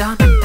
Dun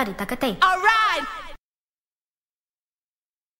たりたけて Alright!